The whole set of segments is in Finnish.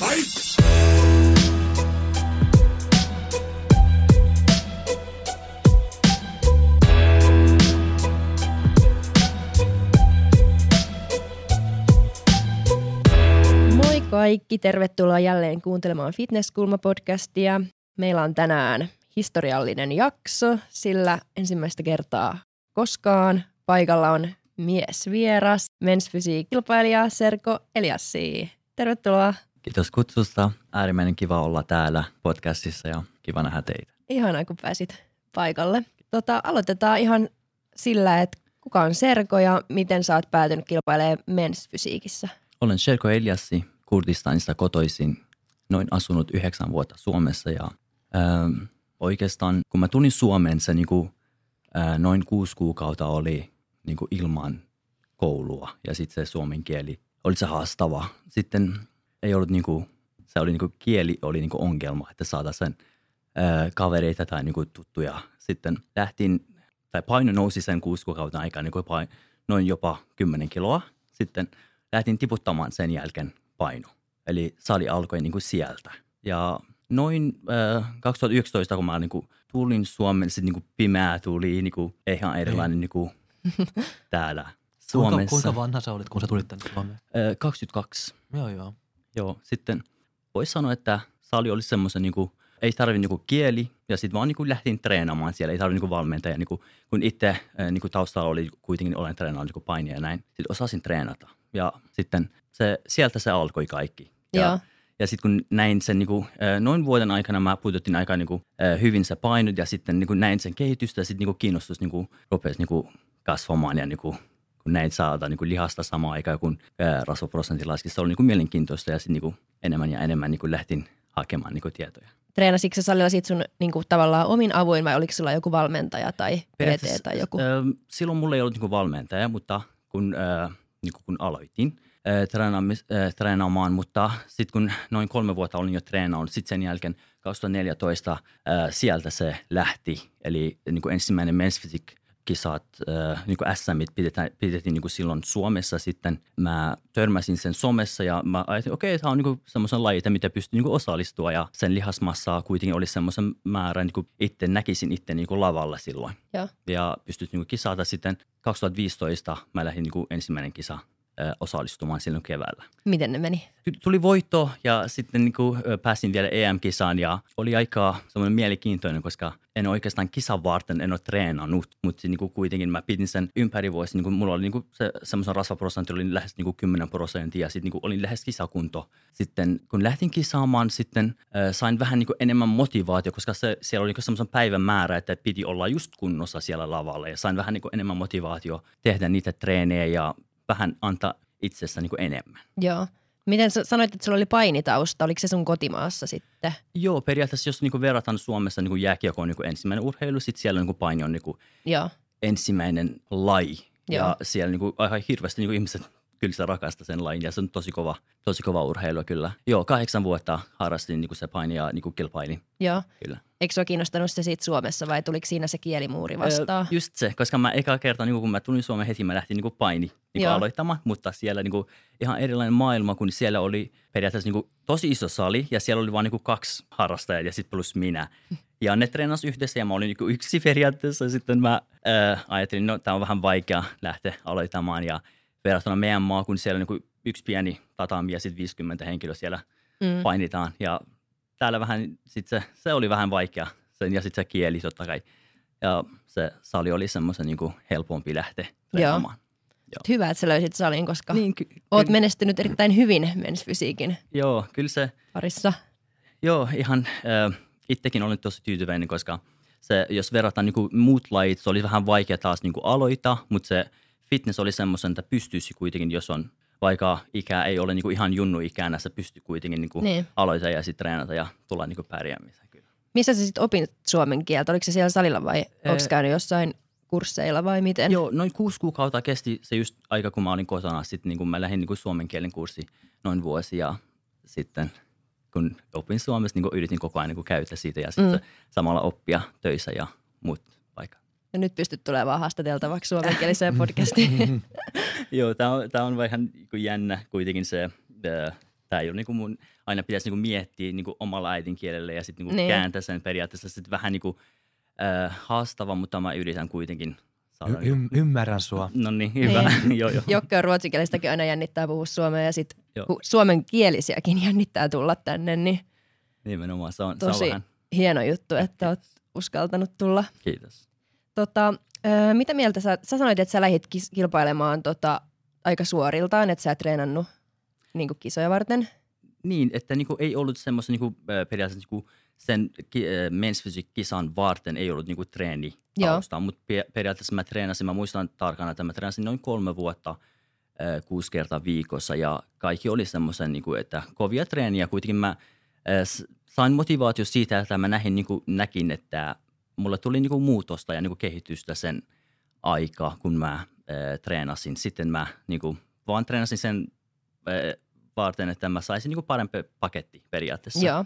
Moi kaikki, tervetuloa jälleen kuuntelemaan Fitnesskulma-podcastia. Meillä on tänään historiallinen jakso, sillä ensimmäistä kertaa koskaan paikalla on mies vieras, mensfysiikilpailija Serko Eliassi. Tervetuloa. Kiitos kutsusta. Äärimmäinen kiva olla täällä podcastissa ja kiva nähdä teitä. Ihanaa, kun pääsit paikalle. Tota, aloitetaan ihan sillä, että kuka on Serko ja miten sä oot päätynyt kilpailemaan mensfysiikissä? Olen Sherko Eliassi Kurdistanista kotoisin, noin asunut yhdeksän vuotta Suomessa ja ähm, oikeastaan kun mä tulin Suomeen, se niinku, äh, noin kuusi kuukautta oli niinku ilman koulua ja sitten se suomen kieli oli se haastava. Sitten ei ollut niinku, se oli niinku, kieli oli niinku ongelma, että saada sen äh, kavereita tai niinku tuttuja. Sitten lähtin, tai paino nousi sen kuusi kuukauden aikana niinku pain, noin jopa kymmenen kiloa. Sitten lähtin tiputtamaan sen jälkeen paino. Eli sali alkoi niinku sieltä. Ja noin äh, 2011, kun mä niinku tulin Suomeen, sitten niinku pimeää tuli niinku ihan erilainen niinku täällä Kuinka, Suomessa. kuinka vanha sä olit, kun sä tulit tänne Suomeen? Äh, 22. Joo, joo. Joo, sitten voisi sanoa, että sali oli semmoisen, niin ei tarvi niin kieli, ja sitten vaan niin lähtin treenaamaan siellä, ei tarvi niin valmentaja, niin kuin, kun itse äh, niin taustalla oli kuitenkin, olen treenannut niin painia ja näin, sitten osasin treenata. Ja sitten se, sieltä se alkoi kaikki. Ja, Joo. ja sitten kun näin sen niin kuin, äh, noin vuoden aikana mä pudotin aika niin kuin, äh, hyvin se painot ja sitten niin kuin näin sen kehitystä ja sitten niin kiinnostus niin kuin, rupesi niin kuin, kasvamaan ja niin kuin, näin saada niin kuin lihasta samaan aikaan, kun ää, rasvaprosentti laski. Se oli niin kuin mielenkiintoista ja sitten niin kuin enemmän ja enemmän niin kuin lähtin hakemaan niin kuin tietoja. Treenasitko sä salilla sit sun niin kuin, tavallaan omin avuin vai oliko sulla joku valmentaja tai PT tai joku? ää, silloin mulla ei ollut niin kuin valmentaja, mutta kun, ää, niin kuin kun aloitin ää, treenaamis- ää, treenaamaan, mutta sitten kun noin kolme vuotta olin jo treenannut, sitten sen jälkeen 2014 ää, sieltä se lähti. Eli niin kuin ensimmäinen men's physique kisat, äh, niin kuin SMit pidetään, pidettiin niin kuin silloin Suomessa. Sitten mä törmäsin sen somessa ja mä ajattelin, okei, okay, tämä on niin semmoisen laji, mitä pystyy niin osallistua. Ja sen lihasmassaa kuitenkin oli semmoisen määrän, niin kuin itse näkisin itse niin kuin lavalla silloin. Joo. Ja pystyt niin kuin kisata sitten 2015 mä lähdin niin kuin ensimmäinen kisa osallistumaan silloin keväällä. Miten ne meni? Tuli voitto ja sitten niin kuin, pääsin vielä EM-kisaan ja oli aika semmoinen mielenkiintoinen, koska en oikeastaan kisan varten en ole treenannut, mutta niin kuin kuitenkin mä pidin sen ympäri vuosi, niin kuin mulla oli niin kuin se semmoisen rasvaprosentti oli lähes niin kuin 10 prosenttia ja sitten niin kuin olin lähes kisakunto. Sitten kun lähtin kisaamaan, sitten äh, sain vähän niin kuin enemmän motivaatio, koska se, siellä oli niin semmoisen päivän määrä, että piti olla just kunnossa siellä lavalla ja sain vähän niin kuin enemmän motivaatio tehdä niitä treenejä ja vähän antaa itsessä niin kuin enemmän. Joo. Miten sä sanoit, että sulla oli painitausta? Oliko se sun kotimaassa sitten? Joo, periaatteessa jos niinku verrataan Suomessa niinku jääkiekko on niinku ensimmäinen urheilu, sitten siellä niinku paini on niinku Joo. ensimmäinen laji. Joo. Ja siellä niinku aika hirveästi niinku ihmiset kyllä sitä rakastaa sen lajin ja se on tosi kova, tosi kova urheilu kyllä. Joo, kahdeksan vuotta harrastin niinku se paini ja niinku kilpailin, Joo. kyllä. Eikö sua kiinnostanut se siitä Suomessa vai tuliko siinä se kielimuuri vastaan? Ö, Just se, koska mä eka kerta, niin kun mä tulin Suomeen heti, mä lähtin niin paini niin aloittamaan, mutta siellä niin ihan erilainen maailma, kun siellä oli periaatteessa niin tosi iso sali ja siellä oli vain niin kaksi harrastajaa ja sitten plus minä. Ja ne treenasi yhdessä ja mä olin niin yksi periaatteessa ja sitten mä äh, ajattelin, no tämä on vähän vaikea lähteä aloittamaan ja verrattuna meidän maa, kun siellä niin yksi pieni tatami ja sitten 50 henkilöä siellä Mm. painitaan ja täällä vähän, sit se, se oli vähän vaikea sen, ja sitten se kieli totta kai. Ja se sali oli semmoisen niin helpompi lähteä treenaamaan. Hyvä, että sä löysit salin, koska Niin, ky- oot ky- menestynyt erittäin hyvin mensfysiikin Joo, kyllä se, parissa. joo ihan äh, itsekin olen tosi tyytyväinen, koska se, jos verrataan niin muut lajit, se oli vähän vaikea taas niin aloittaa, mutta se fitness oli semmoisen, että pystyisi kuitenkin, jos on vaikka ikä ei ole niin ihan junnu ikänä, se pystyy kuitenkin niin Niin. niin. aloittaa ja sitten treenata ja tulla niin pärjäämiseen. Kyllä. Missä sä sitten opit suomen kieltä? Oliko se siellä salilla vai Ee, onko käynyt jossain kursseilla vai miten? Joo, noin kuusi kuukautta kesti se just aika, kun mä olin kotona. Sitten niin mä lähdin niin suomen kielen kurssi noin vuosi ja sitten kun opin suomessa, niin yritin koko ajan niin käyttää siitä ja sitten mm. samalla oppia töissä ja muut paikat. Ja nyt pystyt tulemaan haastateltavaksi suomenkieliseen podcastiin. Joo, tämä on, tää on vähän niin kun jännä kuitenkin se, tämä ei ole niinku mun, aina pitäisi niinku miettiä niinku omalla äidinkielellä ja sitten niinku Niin. kääntää sen periaatteessa sit vähän niinku, äh, haastava, mutta mä yritän kuitenkin saada. Y- ym- ymmärrän sua. no niin, hyvä. Niin. joo, joo. Jokke on ruotsinkielistäkin aina jännittää puhua suomea ja sitten suomenkielisiäkin jännittää tulla tänne, niin Nimenomaan, se on, se on tosi vähän, hieno juttu, että oot uskaltanut tulla. kiitos. Tota, ö, mitä mieltä sä, sä sanoit, että sä lähdit kis- kilpailemaan tota, aika suoriltaan, että sä et treenannut niin kisoja varten. Niin, että niinku ei ollut semmoista niinku, äh, periaatteessa niinku sen ki- men's physique-kisan varten ei ollut niinku treeni taustaa, mutta pe- periaatteessa mä treenasin, mä muistan tarkana, että mä treenasin noin kolme vuotta äh, kuusi kertaa viikossa ja kaikki oli semmoisen, niinku, että kovia treeniä. Kuitenkin mä äh, sain motivaatio siitä, että mä nähin, niinku, näkin, että mulle tuli niinku muutosta ja niinku kehitystä sen aikaa, kun mä äh, treenasin. Sitten mä niinku, vaan treenasin sen äh, varten, että mä saisin niinku parempi paketti periaatteessa. Joo.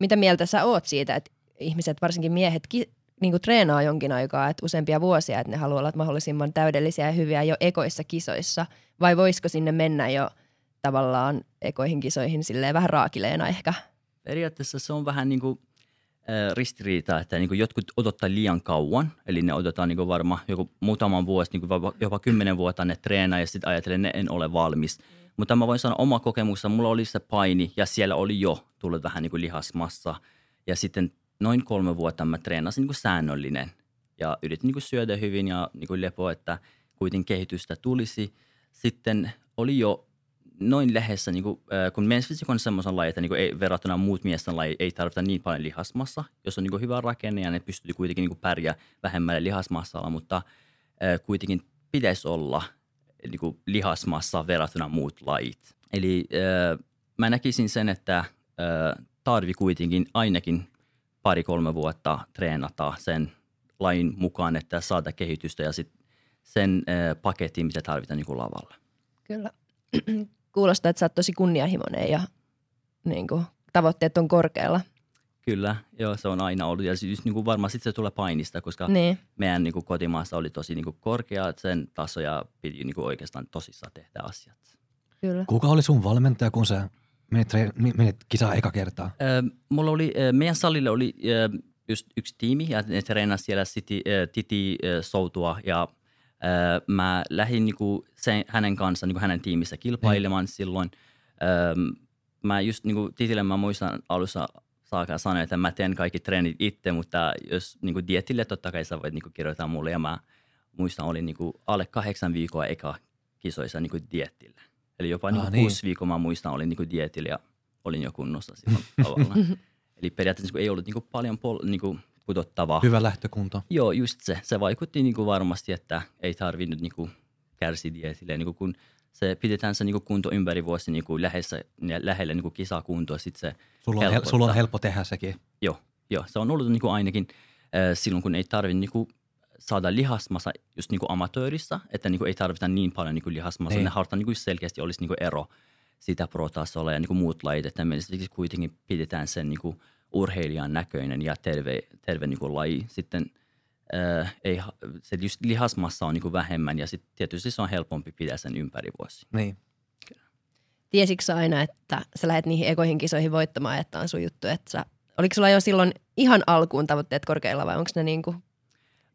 Mitä mieltä sä oot siitä, että ihmiset, varsinkin miehet, ki- niin treenaa jonkin aikaa, että useampia vuosia, että ne haluaa olla mahdollisimman täydellisiä ja hyviä jo ekoissa kisoissa, vai voisiko sinne mennä jo tavallaan ekoihin kisoihin silleen vähän raakileena ehkä? Periaatteessa se on vähän niin kuin ristiriita, että niin jotkut odottaa liian kauan, eli ne odotetaan niin varmaan joku muutaman vuosi, niin jopa kymmenen vuotta ne treenaa ja sitten ajattelee, että ne en ole valmis. Mutta mä voin sanoa oma kokemuksessa, mulla oli se paini ja siellä oli jo tullut vähän niin lihasmassa ja sitten noin kolme vuotta mä treenasin niin säännöllinen ja yritin niin syödä hyvin ja niin lepoa, että kuitenkin kehitystä tulisi. Sitten oli jo noin lähdessä, niin kuin, äh, kun men's physique on semmoisen laji, että niin kuin ei, verrattuna muut miesten laji ei tarvita niin paljon lihasmassa, jos on niin kuin hyvä rakenne ja ne pystyy kuitenkin niin kuin pärjää vähemmällä lihasmassalla, mutta äh, kuitenkin pitäisi olla niin kuin lihasmassa verrattuna muut lajit. Eli äh, mä näkisin sen, että äh, tarvi kuitenkin ainakin pari-kolme vuotta treenata sen lain mukaan, että saada kehitystä ja sit sen äh, paketin, mitä tarvitaan niin kuin lavalla. Kyllä. Kuulostaa, että sä oot tosi kunnianhimoinen ja niin kuin, tavoitteet on korkealla. Kyllä, joo, se on aina ollut. Ja just niin kuin varmaan sitten se tulee painista, koska Niin. meidän niin kuin kotimaassa oli tosi niin kuin korkea sen taso ja piti niin kuin oikeastaan tosissaan tehdä asiat. Kyllä. Kuka oli sun valmentaja, kun sä menit, tre- menit kisaa eka kertaa? Ö, mulla oli, meidän salille oli ö, just yksi tiimi ja ne treenasi siellä City, Titi ö, Soutua ja mä lähdin niinku sen, hänen kanssa niinku hänen tiimissä kilpailemaan mm. silloin. Mä just niinku Titille mä muistan alussa saakka sanoa, että mä teen kaikki treenit itse, mutta jos niinku dietille totta kai sä voit niinku kirjoittaa mulle ja mä muistan olin niinku alle kahdeksan viikkoa eka kisoissa niinku dietillä. Eli jopa niinku Ah, niin. kuusi viikkoa mä muistan olin niinku dietillä ja olin jo kunnossa silloin tavallaan. Eli periaatteessa niinku ei ollut niinku paljon pol- niinku pudottavaa. Hyvä lähtökunto. Joo, just se. Se vaikutti niinku varmasti, että ei tarvinnut niinku kärsiä dietille. Niinku kun se pidetään se niinku kunto ympäri vuosi niinku lähessä, lähellä niinku kisakuntoa, sit se Sulla on, hel- sulla on helppo tehdä sekin. Joo, joo, se on ollut niinku ainakin äh, silloin, kun ei tarvitse niinku saada lihasmassa just niinku amatöörissä, että niinku ei tarvita niin paljon niinku lihasmassa. Niin. Ne halutaan niinku selkeästi olisi niinku ero sitä pro-tasolla ja niinku muut lajit, että me kuitenkin pidetään sen niinku urheilijan näköinen ja terve, terve niinku laji. Sitten äh, ei, se just lihasmassa on niinku vähemmän ja sitten tietysti se on helpompi pitää sen ympäri vuosi. Niin. Tiesitkö sä aina, että sä lähdet niihin ekoihin kisoihin voittamaan, että on sun juttu, että sä, oliko sulla jo silloin ihan alkuun tavoitteet korkeilla vai onko ne niin kuin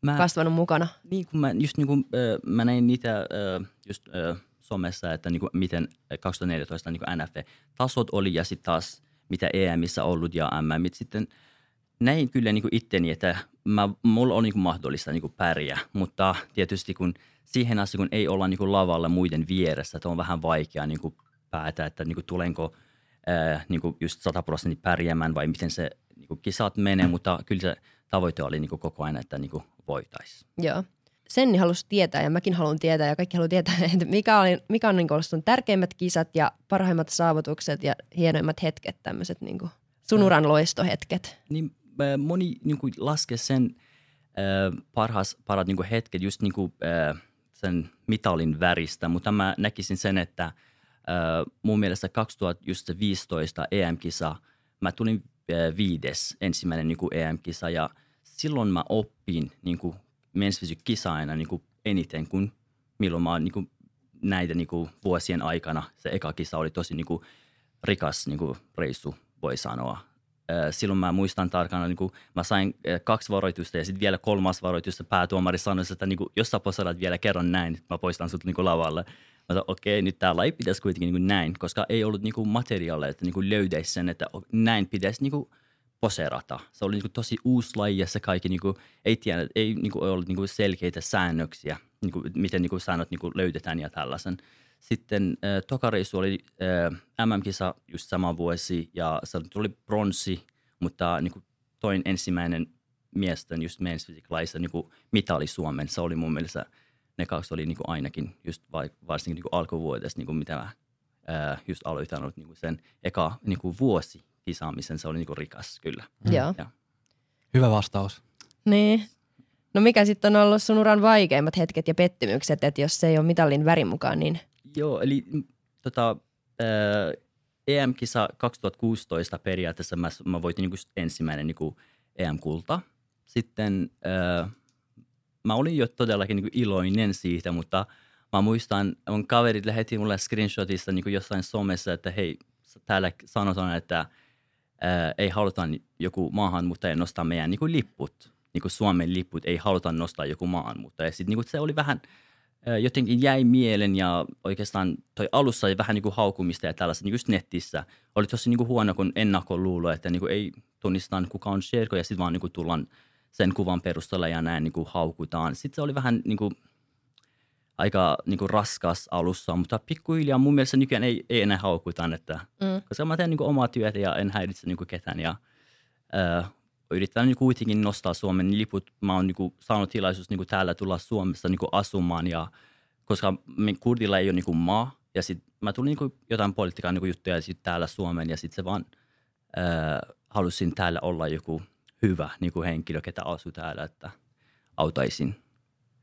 Mä, kasvanut mukana? Niin kuin mä, just niin kuin, äh, mä näin niitä äh, just äh, somessa, että niin kuin, miten 2014 niin kuin NFV-tasot oli ja sitten taas mitä EMissä ollut ja MM. Sitten näin kyllä niin kuin itteni, että mä, mulla on niin kuin mahdollista niin kuin pärjää, mutta tietysti kun siihen asti, kun ei olla niin kuin lavalla muiden vieressä, että on vähän vaikea niin kuin päätä, että niin kuin tulenko ää, niin kuin just 100 prosenttia pärjäämään vai miten se niin kuin kisat menee, mutta kyllä se tavoite oli niin kuin koko ajan, että niin kuin voitaisiin. Joo. Senni halusi tietää ja mäkin haluan tietää ja kaikki haluaa tietää, että mikä, oli, mikä on niin ollut sun tärkeimmät kisat ja parhaimmat saavutukset ja hienoimmat hetket, tämmöiset niin sun uran loistohetket. niin moni niin kuin laskee sen äh, parhaas, parhaat niin hetket just niin kuin, äh, sen mitalin väristä, mutta mä näkisin sen, että äh, mun mielestä 2015 EM-kisa, mä tulin äh, viides ensimmäinen niin kuin EM-kisa ja silloin mä oppin niin kuin men's kisaina niin kuin eniten kuin milloin mä oon niin kuin näitä niin kuin vuosien aikana. Se eka kisa oli tosi niin kuin, rikas niin kuin, reissu, voi sanoa. Silloin mä muistan tarkkaan, niin kuin, mä sain kaksi varoitusta ja sitten vielä kolmas varoitus. Päätuomari sanoi, että niin kuin, jos sä posadat vielä kerran näin, mä poistan sut niin kuin, lavalle. Mä sanoin, okei, okay, nyt täällä ei pitäisi kuitenkin niin kuin, näin, koska ei ollut niin materiaalia, että niin kuin, löytäisi sen, että näin pitäisi niin poserata. Se oli niin tosi uusi laji ja se kaikki niin kuin, ei, tiedä, ei niin kuin, ollut niin selkeitä säännöksiä, niin kuin, miten niin säännöt niin löydetään ja tällaisen. Sitten äh, toka reissu oli äh, MM-kisa just sama vuosi ja se tuli bronssi, mutta niin kuin, toin ensimmäinen miesten just men's physique niin mitali Suomen. Se oli mun mielestä, ne kaksi oli niin kuin ainakin just varsinkin niin alkuvuodesta, niin kuin mitä mä äh, just aloittanut niin sen eka niin kuin vuosi kisaamisen. Se oli niin kuin rikas kyllä. Mm. Joo. Ja. Hyvä vastaus. Niin. No mikä sitten on ollut sun uran vaikeimmat hetket ja pettymykset, että jos se ei ole mitallin värin mukaan, niin – Joo, eli mm, tota, äh, EM-kisa 2016 periaatteessa mä, mä voitin niin ensimmäinen niin EM-kulta. Sitten äh, mä olin jo todellakin niin iloinen siitä, mutta mä muistan, mun kaverit lähetti mulle screenshotista niin jossain somessa, että hei, täällä sanotaan, että ei haluta joku maahanmuuttaja nostaa meidän niin kuin lipput, niin kuin Suomen lipput, ei haluta nostaa joku maahanmuuttaja. Sitten niin kuin se oli vähän – jotenkin jäi mielen ja oikeastaan toi alussa oli vähän niin kuin haukumista ja tällaista niin kuin netissä. Oli tosi niin kuin huono, kun ennakkoluulo, että niin kuin ei tunnista kuka on Sherko ja sitten vaan niin kuin tullaan sen kuvan perusteella ja näin niin kuin haukutaan. Sitten se oli vähän niin kuin aika niin kuin raskas alussa, mutta pikkuhiljaa mun mielestä nykyään ei, ei enää haukutaan, että, mm. koska mä teen niin kuin omaa työtä ja en häiritse niin kuin ketään ja äh, yritetään niin kuitenkin nostaa Suomen liput. Mä oon niin saanut tilaisuus niin täällä tulla Suomessa niin asumaan, ja, koska kurdilla ei ole niin maa. Ja sitten mä tulin niin jotain politiikan niin juttuja sit täällä Suomeen, ja sitten se vaan äh, halusin täällä olla joku hyvä niin henkilö, ketä asuu täällä, että autaisin.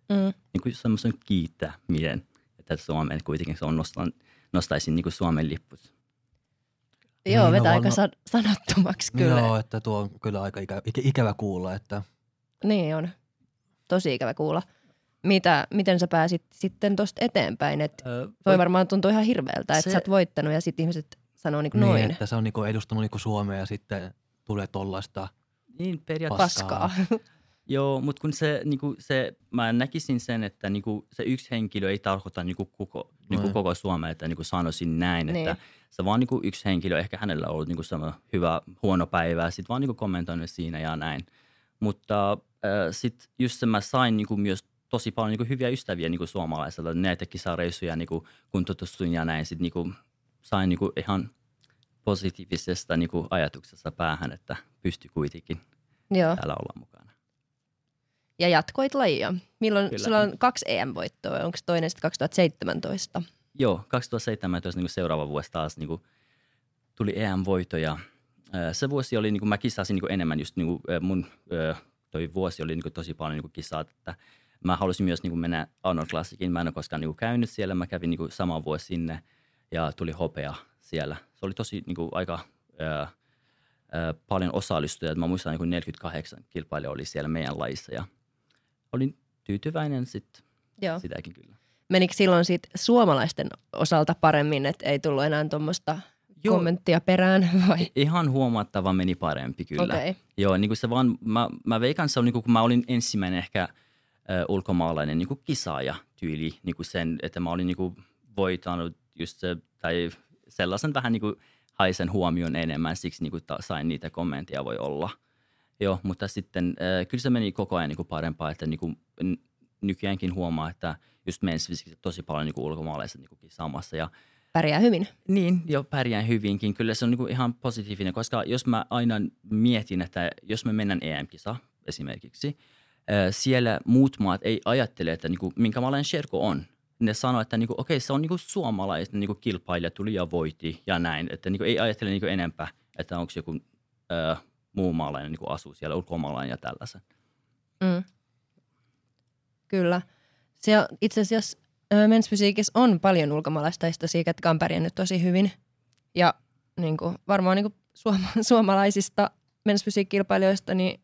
Mm. Niin semmoisen kiittäminen, että Suomeen kuitenkin se on nostan, nostaisin niin Suomen liput. Joo, niin, vetää no, aika no, sanottomaksi kyllä. Joo, että tuo on kyllä aika ikä, ikä, ikävä kuulla. Että... Niin on. Tosi ikävä kuulla. Mitä, miten sä pääsit sitten tuosta eteenpäin? Et öö, toi varmaan tuntuu ihan hirveältä, se... että sä oot voittanut ja sitten ihmiset sanoo niinku niin, noin. että se on niinku edustanut niinku Suomea ja sitten tulee tollaista niin, periaatteessa. paskaa. Joo, mutta kun se, niinku, se, mä näkisin sen, että niinku, se yksi henkilö ei tarkoita niinku, koko, niinku, koko Suomea, että niinku, sanoisin näin, niin. että se vaan niinku, yksi henkilö, ehkä hänellä on ollut niinku, hyvä, huono päivä, sitten vaan niinku, kommentoinut siinä ja näin. Mutta äh, sitten just se mä sain niinku, myös tosi paljon niinku, hyviä ystäviä niinku, suomalaisilta, näitä kisareissuja, niinku, kun tutustuin ja näin, sitten niinku, sain niinku, ihan positiivisesta niinku, ajatuksesta päähän, että pystyi kuitenkin Joo. täällä olla mukana ja jatkoit lajia. Milloin Kyllä. sulla on kaksi EM-voittoa, onko toinen sitten 2017? Joo, 2017 niin seuraava vuosi taas niin kuin, tuli EM-voitto ja se vuosi oli, niin kuin mä kisasin niin kuin enemmän just niin kuin, mun toi vuosi oli niin kuin, tosi paljon niin kuin kisaa, että mä halusin myös niin kuin mennä Arnold Classicin. Mä en ole koskaan niin kuin, käynyt siellä, mä kävin niin kuin, sama vuosi sinne ja tuli hopea siellä. Se oli tosi niin kuin, aika ää, ää, paljon osallistujia. Mä muistan, niin kuin 48 kilpailijaa oli siellä meidän laissa ja – olin tyytyväinen sit Joo. sitäkin kyllä. Menikö silloin sit suomalaisten osalta paremmin, että ei tullut enää tuommoista kommenttia perään vai? Ihan huomattava meni parempi kyllä. Okay. Joo, niin kuin se vaan, mä, mä veikkaan se on, niin kuin, kun mä olin ensimmäinen ehkä äh, ulkomaalainen niin kuin kisaaja tyyli, niin kuin sen, että mä olin niin kuin, voitanut just se, tai sellaisen vähän niin kuin haisen huomion enemmän, siksi niin kuin, ta, sain niitä kommentteja voi olla – Joo, mutta sitten äh, kyllä se meni koko ajan niin kuin parempaa, että niin kuin, nykyäänkin huomaa, että just men's tosi paljon niin kuin ulkomaalaiset niin kuin samassa. Ja, pärjää hyvin. Niin, jo pärjää hyvinkin. Kyllä se on niin kuin ihan positiivinen, koska jos mä aina mietin, että jos me mennään EM-kisa esimerkiksi, äh, siellä muut maat ei ajattele, että niin kuin, minkälainen Sherko on. Ne sanoo, että niin kuin, okei, se on niin kuin suomalainen niin kuin kilpailija, tuli ja voiti ja näin. Että niin kuin, ei ajattele niin kuin enempää, että onko joku äh, muu maalainen niin asuu siellä, ulkomaalainen ja tällaisen. Mm. Kyllä. Se on, itse asiassa mensfysiikissä on paljon ulkomaalaistaista ketkä on pärjännyt tosi hyvin. Ja niin kuin, varmaan niin kuin suoma, suomalaisista mensfysiikkilpailijoista, niin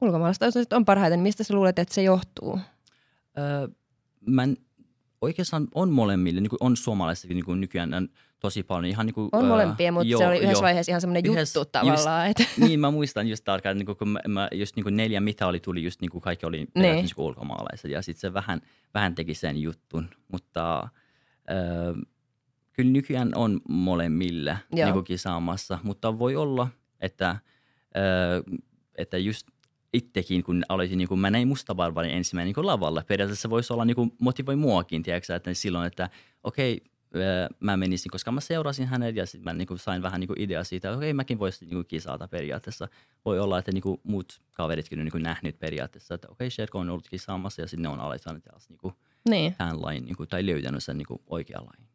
ulkomaalaistaistaiset on parhaiten. Mistä sä luulet, että se johtuu? Öö, mä oikeastaan on molemmille, niin kuin on suomalaisessakin niin kuin nykyään on tosi paljon. Ihan niin kuin, On ää, molempia, mutta joo, se oli yhdessä vaiheessa ihan semmoinen juttu tavallaan. Että, niin, mä muistan just tarkkaan, että niin kun mä, mä just niin kuin neljä mitali tuli, just niin kuin kaikki oli Niin. niin. ulkomaalaiset. Ja sitten se vähän, vähän teki sen juttun. Mutta äh, kyllä nykyään on molemmille Joo. niin kuin kisaamassa. Mutta voi olla, että, äh, että just itsekin, kun aloitin, niin kun mä näin Musta Barbarin ensimmäinen niin kuin lavalla, periaatteessa se voisi olla niin kuin motivoi muakin, tiedätkö, että silloin, että okei, ö, mä menisin, koska mä seurasin hänet ja sitten mä niin kuin sain vähän niin kuin idea siitä, että okei, mäkin voisin niin kuin kisata periaatteessa. Voi olla, että niin kuin muut kaveritkin on niin kuin nähnyt periaatteessa, että okei, Sherko on ollut kisaamassa ja sitten ne on aloittanut taas niin kuin niin, tämän lain, niin kuin, tai löytänyt sen niin kuin oikean lain.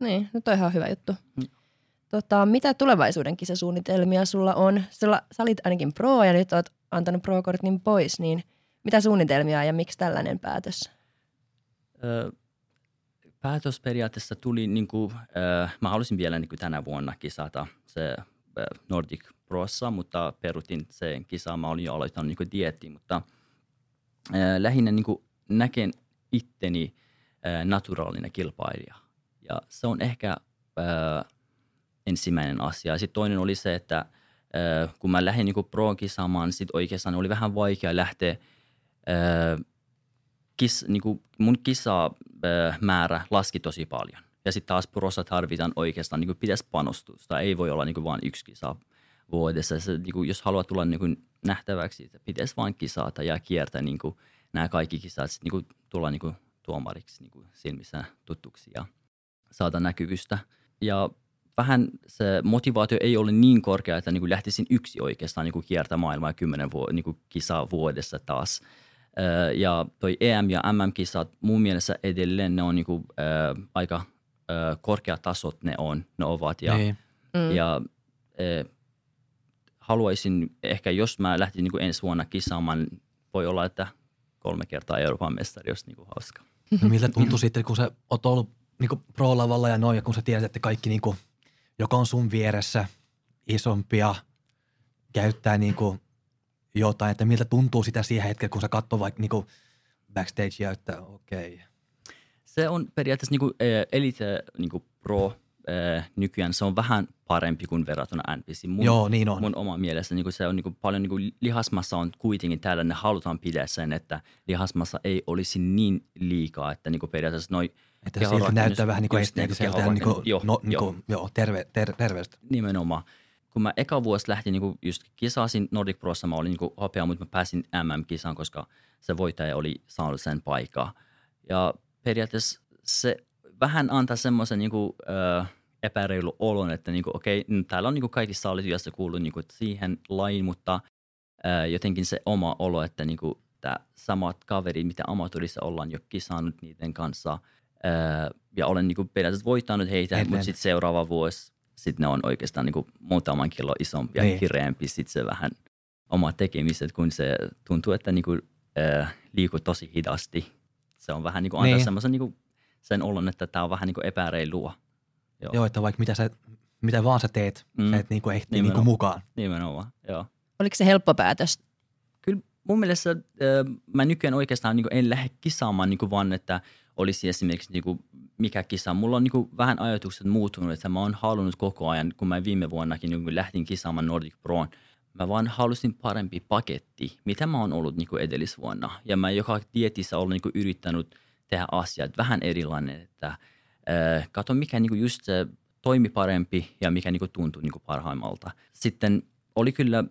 niin, no toi on ihan hyvä juttu. Mm. Tota, mitä tulevaisuuden kisasuunnitelmia sulla on? Sulla, sä olit ainakin pro ja nyt oot antanut pro-kortin pois, niin mitä suunnitelmia ja miksi tällainen päätös? Ö, päätös periaatteessa tuli, niin kuin, ö, mä halusin vielä niin kuin tänä vuonna kisata se Nordic Prossa, mutta perutin sen kisaan. Mä olin jo aloittanut niin kuin dieettiin, mutta ö, lähinnä niin kuin näken itteni ö, naturaalinen kilpailija. Ja se on ehkä ö, ensimmäinen asia. Sitten toinen oli se, että ö, kun mä lähdin niin pro kisaamaan, sit oikeastaan oli vähän vaikea lähteä ö, kis, niin kuin mun kisamäärä laski tosi paljon. Ja sitten taas prossa tarvitaan oikeastaan, niin kuin pitäisi panostusta. Ei voi olla niin vain yksi kisa vuodessa. Se, niin kuin, jos haluaa tulla niin kuin nähtäväksi, että pitäisi vain kisata ja kiertää niin kuin nämä kaikki kisat, sit, niin tulla niin kuin tuomariksi niin kuin silmissä tuttuksi ja saada näkyvystä. Ja vähän se motivaatio ei ole niin korkea, että niin kuin lähtisin yksi oikeastaan niin kuin kiertämään maailmaa kymmenen vuo- niin kuin kisaa vuodessa taas. Ja toi EM- ja MM-kisat mun mielestä edelleen ne on niin kuin, ö, aika ö, korkeatasot ne on, ne ovat. Ja, Niin. Mm. ja ö, haluaisin ehkä, jos mä lähtisin niin kuin ensi vuonna kisaamaan, voi olla, että kolme kertaa Euroopan mestari olisi niin kuin hauska. No miltä tuntui sitten, kun sä oot ollut niin pro-lavalla ja noin, ja kun sä tiedät, että kaikki, niin kuin, joka on sun vieressä, isompia, käyttää niin kuin jotain, että miltä tuntuu sitä siihen hetkellä, kun sä katsoo vaikka niin kuin backstagea, että okei. Okay. Se on periaatteessa niin kuin, Elite niin kuin Pro nykyään, se on vähän parempi kuin verrattuna NPC. Mun, Joo, niin on. Mun oma mielestä niin kuin se on niin kuin paljon niin kuin lihasmassa on kuitenkin täällä, ne halutaan pitää sen, että lihasmassa ei olisi niin liikaa, että niin kuin periaatteessa noi Että silti kehonrakennus- näyttää vähän niin kuin just niinku esteettiseltä ja niin kuin, joo, no, niin kuin, joo, terve, ter, terveestä. Nimenomaan. Kun mä eka vuosi lähtin niin just kisasin Nordic Prossa, mä olin niin hopea, mutta mä pääsin MM-kisaan, koska se voittaja oli saanut sen paikan. Ja periaatteessa se vähän antaa semmoisen niin kuin, äh, epäreilu olon, että niin kuin, okei, okay, täällä on niin kuin ja se kuuluu niin kuin siihen lain, mutta äh, jotenkin se oma olo, että niin kuin, tää samat kaverit, mitä amatöörissä ollaan jo kisannut niiden kanssa, ja olen niin kuin, periaatteessa voittanut heitä, Ennen. mutta sitten seuraava vuosi sitten ne on oikeastaan niin kuin muutaman kilo isompia Niin. ja kireempi. Sitten se vähän oma tekemiset, kun se tuntuu, että niin kuin, äh, liikuu tosi hidasti. Se on vähän niin kuin antaa Niin. semmoisen niin kuin sen olon, että tämä on vähän niin kuin epäreilua. Joo, Joo, että vaikka mitä, sä, mitä vaan sä teet, Mm. sä et niin kuin ehti niin Nimenomaan. kuin mukaan. nimenomaan. Joo. Oliko se helppo päätös? Kyllä mun mielestä äh, mä nykyään oikeastaan niin en lähde kisaamaan niin vaan, että olisi esimerkiksi niin kuin, mikä kisa. Mulla on niin kuin, vähän ajatukset muuttunut, että mä oon halunnut koko ajan, kun mä viime vuonnakin niin lähtin kisaamaan Nordic Proon, mä vaan halusin parempi paketti, mitä mä oon ollut niin kuin edellisvuonna. Ja mä joka dietissä olen niin kuin yrittänyt tehdä asiat vähän erilainen, että äh, kato mikä niin kuin just toimi parempi ja mikä niin kuin tuntui niin kuin parhaimmalta. Sitten oli kyllä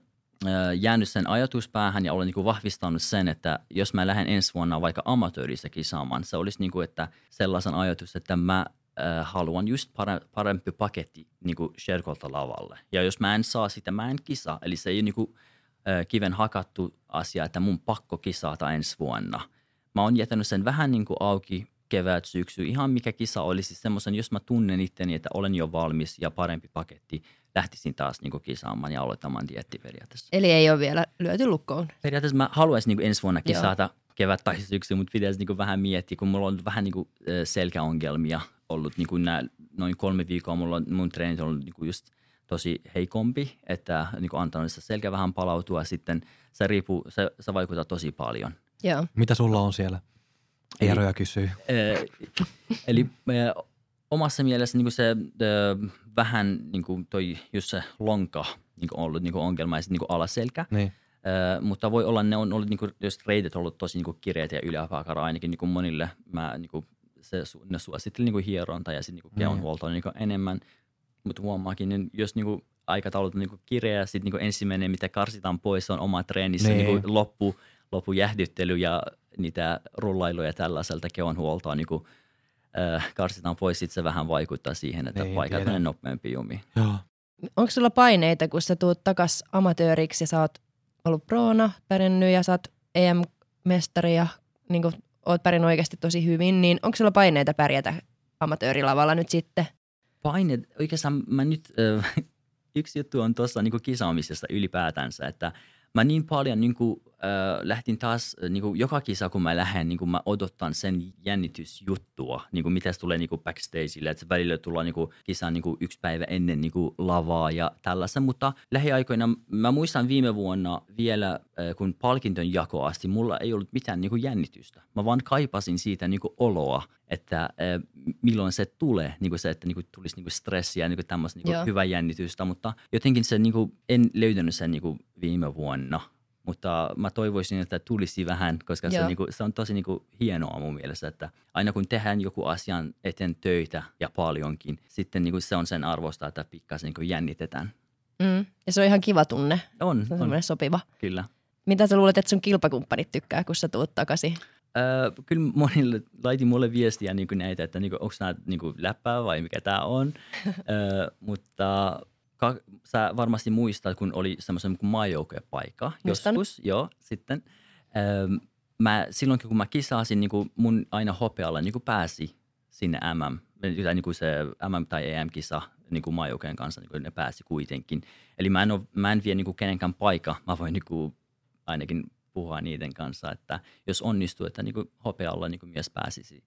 jäänyt sen ajatus päähän ja olen niin kuin vahvistanut sen, että jos mä lähden ensi vuonna vaikka amatöörissä kisaamaan, se olisi niin kuin, että sellaisen ajatus, että mä äh, haluan just pare- parempi paketti niin kuin Sherkolta lavalle. Ja jos mä en saa sitä, mä en kisa. Eli se ei ole niin kuin, äh, kiven hakattu asia, että mun pakko kisata ensi vuonna. Mä oon jättänyt sen vähän niin kuin auki kevät, syksy, ihan mikä kisa olisi semmoisen, jos mä tunnen itteni, että olen jo valmis ja parempi paketti, lähtisin taas niin kuin kisaamaan ja aloittamaan dietti periaatteessa. Eli ei ole vielä lyöty lukkoon. Periaatteessa mä haluaisin niin kuin ensi vuonna Joo. kisata kevät tai syksy, mutta pitäisi niin kuin vähän miettiä, kun mulla on vähän niin kuin selkäongelmia ollut niin kuin nää, noin kolme viikkoa, mulla on, mun treenit on ollut niin kuin just tosi heikompi, että niin kuin antanut se selkä vähän palautua sitten, se riippuu, se, se vaikuttaa tosi paljon. Joo. Mitä sulla on siellä? Eli- Eeroja kysyy. Eli eh, omassa mielessä niin se eh, vähän niin kuin toi just se lonka niin kuin ollut niin kuin ongelma ja sit, niin kuin alaselkä. Niin. Ö, mutta voi olla, ne on ollut, niin kuin, jos reitit on ollut tosi niin kuin kireitä ja yläpääkara ainakin niin kuin monille, mä, niin kuin, se, ne suositteli niin kuin hieronta ja sitten niin kehonhuoltoa niin kuin enemmän, mutta huomaakin, niin jos niin kuin, aikataulut on niin kuin kireä, sitten niin kuin ensimmäinen, mitä karsitaan pois, se on oma treenissä Niin. niin. Niin loppu, loppujähdyttely ja niitä rullailuja tällaiselta kehonhuoltoa niin kuin, ö, karsitaan pois, sitten se vähän vaikuttaa siihen, että Niin, paikat menee nopeampi jumi. Joo. Onko sulla paineita, kun sä tuut takas amatööriksi ja sä oot ollut proona, pärjännyt ja sä oot EM-mestari ja niin kun, oot pärjännyt oikeasti tosi hyvin, niin onko sulla paineita pärjätä amatöörilavalla nyt sitten? paine, oikeastaan mä nyt, äh, yksi juttu on tuossa niin kisaamisesta ylipäätänsä, että mä niin paljon niin kuin, äh, lähtin taas, niin kuin joka kisa kun mä lähden, niin kuin mä odotan sen jännitysjuttua, niin kuin mitä tulee niin kuin backstageille, että se välillä tullaan niin kuin kisaan niin kuin yksi päivä ennen niin kuin lavaa ja tällaisen, mutta lähiaikoina mä muistan viime vuonna vielä, äh, kun palkinton jako asti, mulla ei ollut mitään niin kuin jännitystä. Mä vaan kaipasin siitä niin kuin oloa, että äh, milloin se tulee, niin kuin se, että niin kuin tulisi niin kuin stressiä ja niin kuin tämmöistä niin kuin hyvää jännitystä, mutta jotenkin se niin kuin, en löytänyt sen niin kuin viime vuonna. Mutta mä toivoisin, että tulisi vähän, koska se, Joo. niin kuin, se on tosi niin kuin, hienoa mun mielestä, että aina kun tehdään joku asian eteen töitä ja paljonkin, sitten niin kuin, se on sen arvosta, että pikkasen niin kuin, jännitetään. Mm. Ja se on ihan kiva tunne, On, se on on sopiva. kyllä. Mitä sä luulet, että sun kilpakumppanit tykkää, kun sä tuut takaisin? Öö, kyllä monille laiti mulle viestiä niin kuin näitä, että niin onko nämä niin kuin läppää vai mikä tämä on. öö, mutta ka, sä varmasti muistat, kun oli semmoisen kuin maajoukkuepaikka joskus. Joo, sitten. Öö, mä, silloin kun mä kisasin, niin kuin mun aina hopealla niin kuin pääsi sinne MM, tai niin kuin se MM- tai EM-kisa niin kuin maajoukkueen kanssa, niin kuin ne pääsi kuitenkin. Eli mä en, ole, mä en vie niin kuin kenenkään paikka, mä voin niin kuin ainakin puhua niiden kanssa, että jos onnistuu, että niin kuin hopealla niin kuin mies pääsisi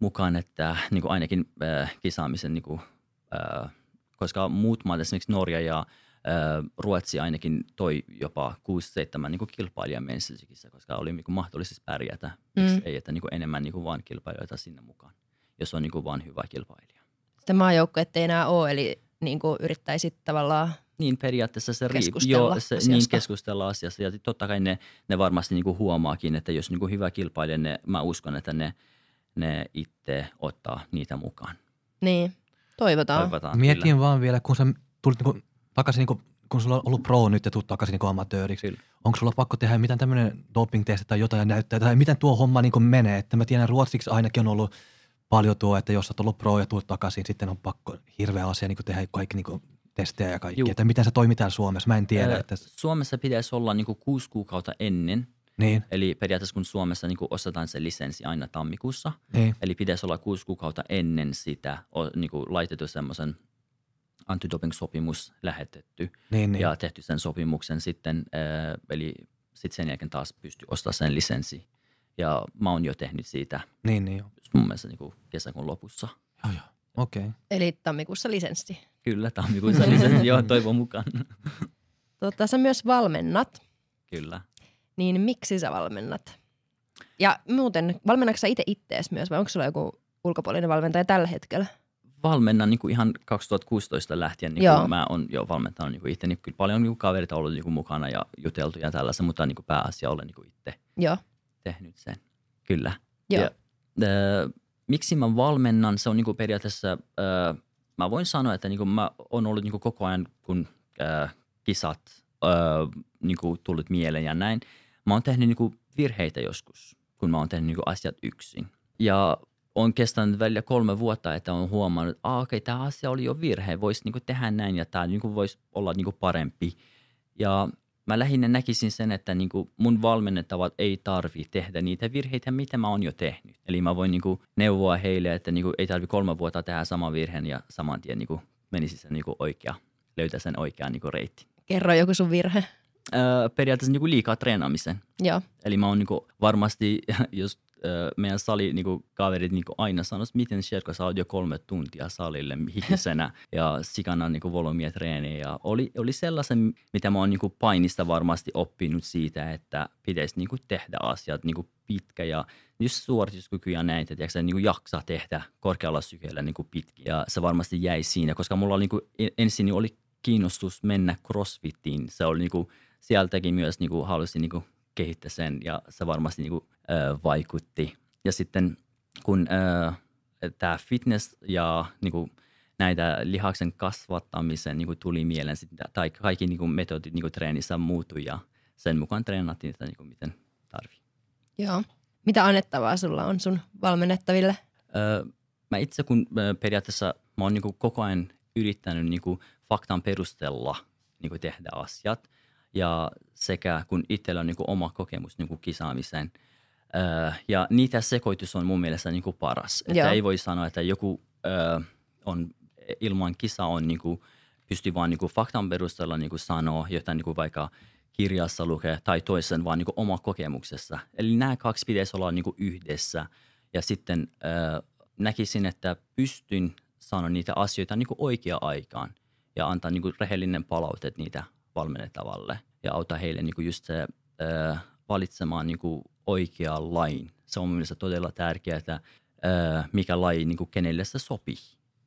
mukaan, että niin kuin ainakin äh, kisaamisen, niin kuin, äh, koska muut maat, esimerkiksi Norja ja Ruotsi ainakin toi jopa 6-7 niin kuin kilpailijan messikissä, koska oli niin mahdollisesti pärjätä. Mm. ei, että niin enemmän niin vaan kilpailijoita sinne mukaan, jos on niin vaan hyvä kilpailija. Sitten maajoukko ei enää ole, eli niin yrittäisit tavallaan Niin periaatteessa se riippuu. Joo, se, asiasta. niin keskustella asiasta. Ja totta kai ne, ne varmasti niinku huomaakin, että jos niinku hyvä kilpailija, ne, mä uskon, että ne, ne itse ottaa niitä mukaan. Niin, toivotaan. Toivotaan, Mietin kyllä. vaan vielä, kun sä tulit niinku takaisin, niinku, kun sulla on ollut pro nyt ja tulet takaisin niinku amatööriksi. Kyllä. Onko sulla pakko tehdä mitään tämmöinen doping-testi tai jotain ja näyttää, tai miten tuo homma niinku menee? Että mä tiedän, ruotsiksi ainakin on ollut paljon tuo, että jos sä oot ollut pro ja tulet takaisin, sitten on pakko hirveä asia niinku tehdä kaikki niinku testejä ja kaikki. Juu. Että miten se toimii täällä Suomessa, mä en tiedä. Ö, että, Suomessa pitäisi olla niinku kuusi kuukautta ennen. Niin, Eli periaatteessa kun Suomessa niinku ostetaan se lisenssi aina tammikuussa, niin, eli pitäisi olla kuusi kuukautta ennen sitä o, niinku laitettu semmoisen antidoping-sopimus lähetetty. niin, niin. ja tehty sen sopimuksen sitten, äh, eli sitten sen jälkeen taas pystyi ostamaan sen lisenssi. Ja mä oon jo tehnyt siitä niin, niin, just mun mielestä niin kuin kesäkuun lopussa. Joo, joo. Okei. Okay. Eli tammikuussa lisenssi. Kyllä, tammikuussa lisenssi, joo, toivon mukaan. Tota, sä myös valmennat, Kyllä. Niin miksi sä valmennat? Ja muuten, valmennatko sä itse ittees myös vai onko sulla joku ulkopuolinen valmentaja tällä hetkellä? Valmennan niin kuin ihan 2016 lähtien, niin kuin mä oon jo valmentanut niin kuin itse. Niin kyllä paljon niin kuin kavereita on ollut niin kuin mukana ja juteltu ja tällaista, mutta niin kuin pääasia olen niin kuin itse Joo, tehnyt sen. Kyllä. joo. Ja, äh, miksi mä valmennan, se on niinku periaatteessa, äh, mä voin sanoa, että niinku mä oon ollut niinku koko ajan, kun äh, kisat äh, niinku tullut mieleen ja näin, mä oon tehnyt niinku virheitä joskus, kun mä oon tehnyt niinku asiat yksin. Ja on kestänyt välillä kolme vuotta, että on huomannut, että ah, okei, tämä asia oli jo virhe, voisi niinku tehdä näin ja tämä niinku voisi olla niinku parempi. Ja mä lähinnä näkisin sen, että niinku mun valmennettavat ei tarvi tehdä niitä virheitä, mitä mä oon jo tehnyt. Eli mä voin niinku neuvoa heille, että niinku ei tarvi kolme vuotta tehdä sama virheen ja saman tien niinku menisi sen niinku oikea, löytää sen oikean niinku reitti. Kerro joku sun virhe. Öö, periaatteessa niinku liikaa treenaamisen. Joo, Eli mä oon niinku varmasti, jos ö, meidän sali niinku kaverit niinku aina sanois, miten Sherko sä oot jo kolme tuntia salille hikisenä ja sikana niinku volumia treeniä. Ja oli, oli sellaisen, mitä mä oon niinku painista varmasti oppinut siitä, että pitäisi niinku tehdä asiat niinku pitkä ja just suorituskyky ja näitä, että se niin jaksaa tehdä korkealla sykeellä niin pitkin. Ja se varmasti jäi siinä, koska mulla oli, niin kuin, ensin niin oli kiinnostus mennä crossfittiin. Se oli niin kuin, sieltäkin myös niin kuin, halusin niin kuin, kehittää sen ja se varmasti niin kuin, äh, vaikutti. Ja sitten kun tämä fitness ja niin kuin, näitä lihaksen kasvattamisen niin kuin tuli mieleen, tai kaikki niin kuin metodit niin kuin treenissä muuttui ja sen mukaan treenattiin sitä niin kuin miten tarvii. Joo. Mitä annettavaa sulla on sun valmennettaville? Öö, mä itse kun periaatteessa mä oon niin koko ajan yrittänyt niin kuin faktan perustella niin kuin tehdä asiat ja sekä kun itsellä on niin kuin oma kokemus niin kuin kisaamiseen. Öö, ja niitä sekoitus on mun mielestä niin kuin paras. Että ei voi sanoa, että joku öö, on ilman kisa on niin kuin, pystyy vaan niin kuin faktan perusteella niin kuin sanoa jotain niin kuin vaikka kirjassa lukee tai toisen vaan niin kuin oma kokemuksessa. Eli nämä kaksi pitäisi olla niin kuin yhdessä ja sitten äh, näkisin, että pystyn sanoa niitä asioita niin kuin oikea-aikaan ja antaa niin kuin rehellinen palaute niitä valmennettavalle ja auttaa heille niin kuin just se äh, valitsemaan niin kuin oikea lain. Se on mielestäni todella tärkeää, että äh, mikä laji niin kuin kenelle se sopii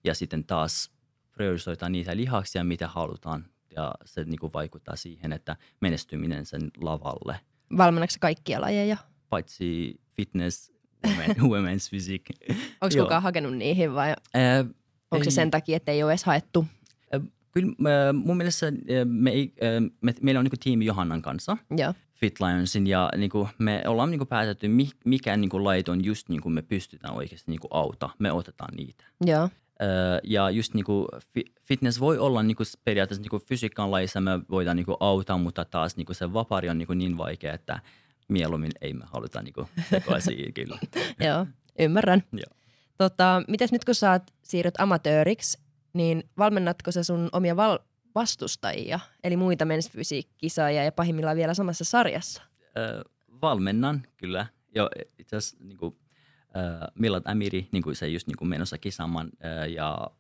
ja sitten taas priorisoidaan niitä lihaksia, mitä halutaan ja se niin kuin vaikuttaa siihen, että menestyminen sen lavalle. Valmennatko kaikkia lajeja? Paitsi fitness, women, women's physique. Onko kukaan hakenut niihin vai äh, onko se sen takia, että ei ole edes haettu? Kyllä äh, mun mielestä äh, me ei, äh, me, meillä on niin kuin tiimi Johannan kanssa. Joo. Fit Lionsin ja niin kuin me ollaan niin kuin päätetty, mikä niin kuin lait on just niin kuin me pystytään oikeasti niin kuin auta. Me otetaan niitä. Joo ja just niin kuin fitness voi olla niin kuin periaatteessa niin kuin fysiikan laissa me voidaan niin kuin auttaa, mutta taas niin kuin se vapari on niin, kuin niin vaikea, että mieluummin ei me haluta niin kuin siihen kyllä. Joo, ymmärrän. Joo. Tota, mites nyt kun sä siirryt amatööriksi, niin valmennatko sä sun omia val- vastustajia, eli muita mensfysiikkisaajia ja pahimmillaan vielä samassa sarjassa? Öö, valmennan kyllä. Jo, itse asiassa niin kuin, äh, Milad Amiri, niin kuin se just niin kuin menossa kisaamaan äh, ja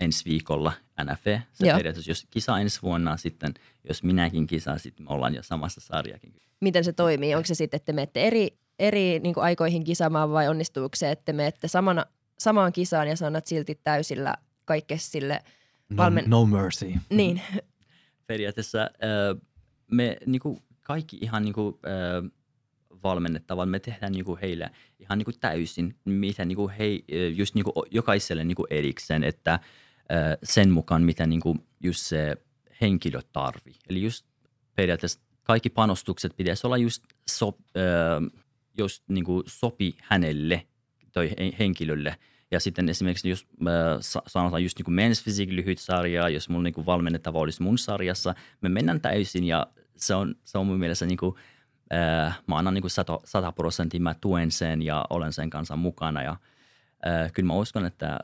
ensi viikolla NFE. Se Joo. periaatteessa, jos kisa ensi vuonna, sitten jos minäkin kisaan, sitten me ollaan jo samassa sarjakin. Miten se toimii? Onko se sitten, että menette eri, eri niin kuin aikoihin kisaamaan vai onnistuuko se, että menette samana, samaan kisaan ja sanat silti täysillä kaikkea sille valmen... No, no mercy. Niin. Periaatteessa äh, me niin kuin kaikki ihan niin kuin, äh, valmennettavan, me tehdään niin kuin heille ihan niin kuin täysin, mitä niin kuin he, just niin kuin jokaiselle niin kuin erikseen, että sen mukaan, mitä niin kuin just se henkilö tarvii. Eli just periaatteessa kaikki panostukset pitäisi olla just, so, just niin kuin sopi hänelle tai henkilölle. Ja sitten esimerkiksi jos äh, sanotaan just niin kuin men's physique lyhyt sarja, jos mun niin valmennettava olisi mun sarjassa, me mennään täysin ja se on, se on mun mielestä niin kuin, Äh, mä annan niin kuin 100 prosenttia, mä tuen sen ja olen sen kanssa mukana ja äh, kyllä mä uskon, että